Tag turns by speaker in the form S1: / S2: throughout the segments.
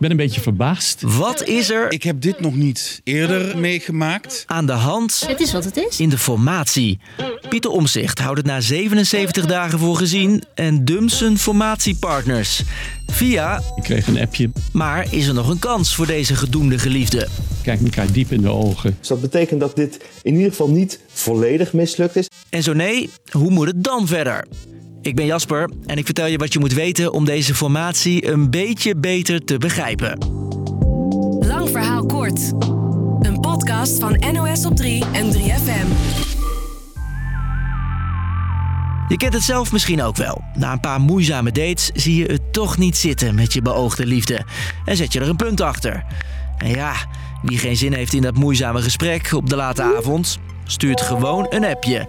S1: ben een beetje verbaasd.
S2: Wat is er
S3: Ik heb dit nog niet eerder meegemaakt.
S2: aan de hand
S4: Het is wat het is.
S2: in de formatie? Pieter Omzicht houdt het na 77 dagen voor gezien en dumpt zijn formatiepartners. Via,
S1: Ik kreeg een appje.
S2: maar is er nog een kans voor deze gedoemde geliefde?
S1: Kijk elkaar diep in de ogen.
S5: Dus dat betekent dat dit in ieder geval niet volledig mislukt is.
S2: En zo nee, hoe moet het dan verder? Ik ben Jasper en ik vertel je wat je moet weten om deze formatie een beetje beter te begrijpen.
S6: Lang verhaal kort. Een podcast van NOS op 3 en 3FM.
S2: Je kent het zelf misschien ook wel. Na een paar moeizame dates zie je het toch niet zitten met je beoogde liefde. En zet je er een punt achter. En ja, wie geen zin heeft in dat moeizame gesprek op de late avond, stuurt gewoon een appje.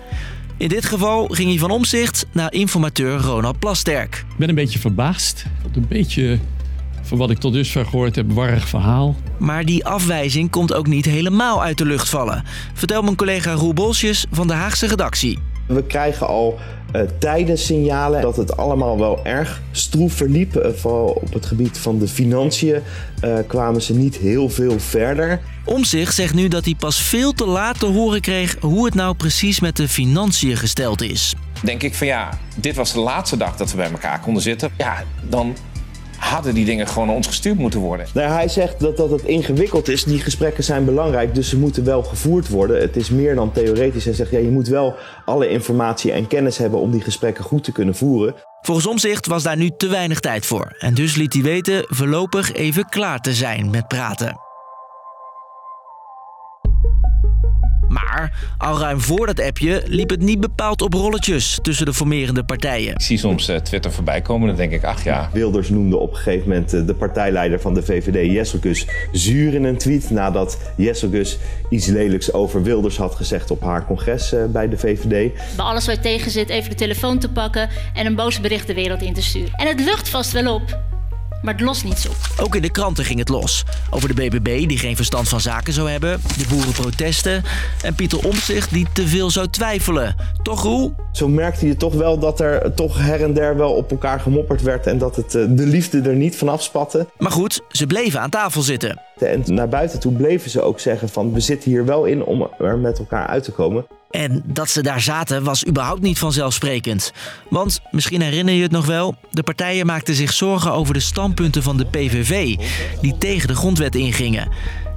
S2: In dit geval ging hij van omzicht naar informateur Ronald Plasterk.
S1: Ik ben een beetje verbaasd. Een beetje, van wat ik tot dusver gehoord heb, warrig verhaal.
S2: Maar die afwijzing komt ook niet helemaal uit de lucht vallen. Vertelt mijn collega Roel Bolsjes van de Haagse redactie.
S5: We krijgen al eh, tijden signalen dat het allemaal wel erg stroef verliep. Eh, vooral op het gebied van de financiën eh, kwamen ze niet heel veel verder.
S2: Omzicht zegt nu dat hij pas veel te laat te horen kreeg hoe het nou precies met de financiën gesteld is.
S7: denk ik van ja, dit was de laatste dag dat we bij elkaar konden zitten. Ja, dan hadden die dingen gewoon naar ons gestuurd moeten worden.
S5: Nou, hij zegt dat, dat het ingewikkeld is. Die gesprekken zijn belangrijk, dus ze moeten wel gevoerd worden. Het is meer dan theoretisch. Hij zegt, ja, je moet wel alle informatie en kennis hebben om die gesprekken goed te kunnen voeren.
S2: Volgens Omzicht was daar nu te weinig tijd voor. En dus liet hij weten voorlopig even klaar te zijn met praten. Maar al ruim voor dat appje liep het niet bepaald op rolletjes tussen de formerende partijen.
S7: Ik zie soms eh, Twitter voorbij komen en dan denk ik, ach ja,
S5: Wilders noemde op een gegeven moment eh, de partijleider van de VVD, Jesselgus, zuur in een tweet nadat Jesselgus iets lelijks over Wilders had gezegd op haar congres eh, bij de VVD.
S4: Bij alles waar je tegen zit, even de telefoon te pakken en een boos bericht de wereld in te sturen. En het lucht vast wel op, maar het lost niets op.
S2: Ook in de kranten ging het los. Over de BBB die geen verstand van zaken zou hebben, de boerenprotesten en Pieter Omtzigt die te veel zou twijfelen. Toch Roel?
S5: Zo merkte je toch wel dat er toch her en der wel op elkaar gemopperd werd en dat het, eh, de liefde er niet vanaf spatte.
S2: Maar goed, ze bleven aan tafel zitten.
S5: En naar buiten toe bleven ze ook zeggen van we zitten hier wel in om er met elkaar uit te komen.
S2: En dat ze daar zaten was überhaupt niet vanzelfsprekend. Want, misschien herinner je het nog wel, de partijen maakten zich zorgen over de standpunten van de PVV, die tegen de grondwet ingingen.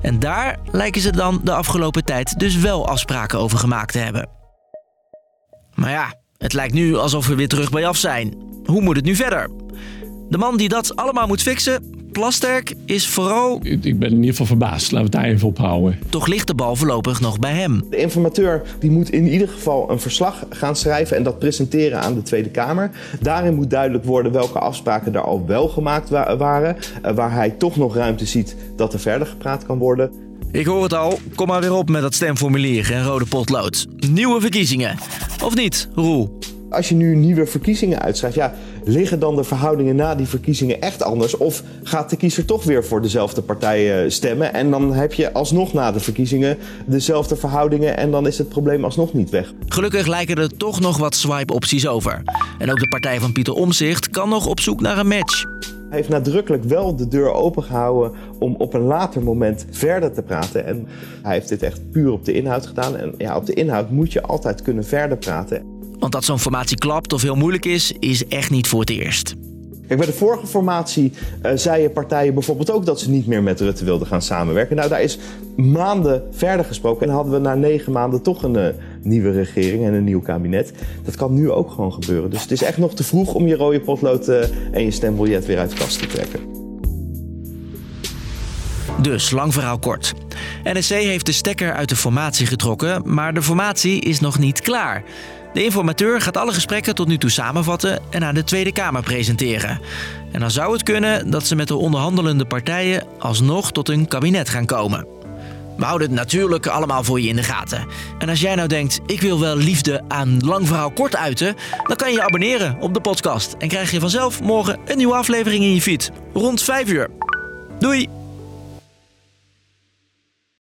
S2: En daar lijken ze dan de afgelopen tijd dus wel afspraken over gemaakt te hebben. Maar ja, het lijkt nu alsof we weer terug bij af zijn. Hoe moet het nu verder? De man die dat allemaal moet fixen, Plasterk, is vooral...
S1: Ik ben in ieder geval verbaasd. Laten we het daar even op houden.
S2: Toch ligt de bal voorlopig nog bij hem.
S5: De informateur die moet in ieder geval een verslag gaan schrijven en dat presenteren aan de Tweede Kamer. Daarin moet duidelijk worden welke afspraken er al wel gemaakt wa- waren, eh, waar hij toch nog ruimte ziet dat er verder gepraat kan worden.
S2: Ik hoor het al, kom maar weer op met dat stemformulier en rode potlood. Nieuwe verkiezingen. Of niet, Roel?
S5: Als je nu nieuwe verkiezingen uitschrijft, ja, liggen dan de verhoudingen na die verkiezingen echt anders? Of gaat de kiezer toch weer voor dezelfde partij eh, stemmen? En dan heb je alsnog na de verkiezingen dezelfde verhoudingen en dan is het probleem alsnog niet weg.
S2: Gelukkig lijken er toch nog wat swipe-opties over. En ook de partij van Pieter Omzicht kan nog op zoek naar een match.
S5: Hij heeft nadrukkelijk wel de deur opengehouden om op een later moment verder te praten. En hij heeft dit echt puur op de inhoud gedaan. En ja, op de inhoud moet je altijd kunnen verder praten.
S2: Want dat zo'n formatie klapt of heel moeilijk is, is echt niet voor het eerst.
S5: Kijk, bij de vorige formatie eh, zeiden partijen bijvoorbeeld ook dat ze niet meer met Rutte wilden gaan samenwerken. Nou, daar is maanden verder gesproken en hadden we na negen maanden toch een eh, nieuwe regering en een nieuw kabinet. Dat kan nu ook gewoon gebeuren. Dus het is echt nog te vroeg om je rode potlood eh, en je stembiljet weer uit de kast te trekken.
S2: Dus, lang verhaal kort. NSC heeft de stekker uit de formatie getrokken, maar de formatie is nog niet klaar. De informateur gaat alle gesprekken tot nu toe samenvatten en aan de Tweede Kamer presenteren. En dan zou het kunnen dat ze met de onderhandelende partijen alsnog tot een kabinet gaan komen. We houden het natuurlijk allemaal voor je in de gaten. En als jij nou denkt, ik wil wel liefde aan lang verhaal kort uiten, dan kan je je abonneren op de podcast. En krijg je vanzelf morgen een nieuwe aflevering in je feed. Rond 5 uur. Doei!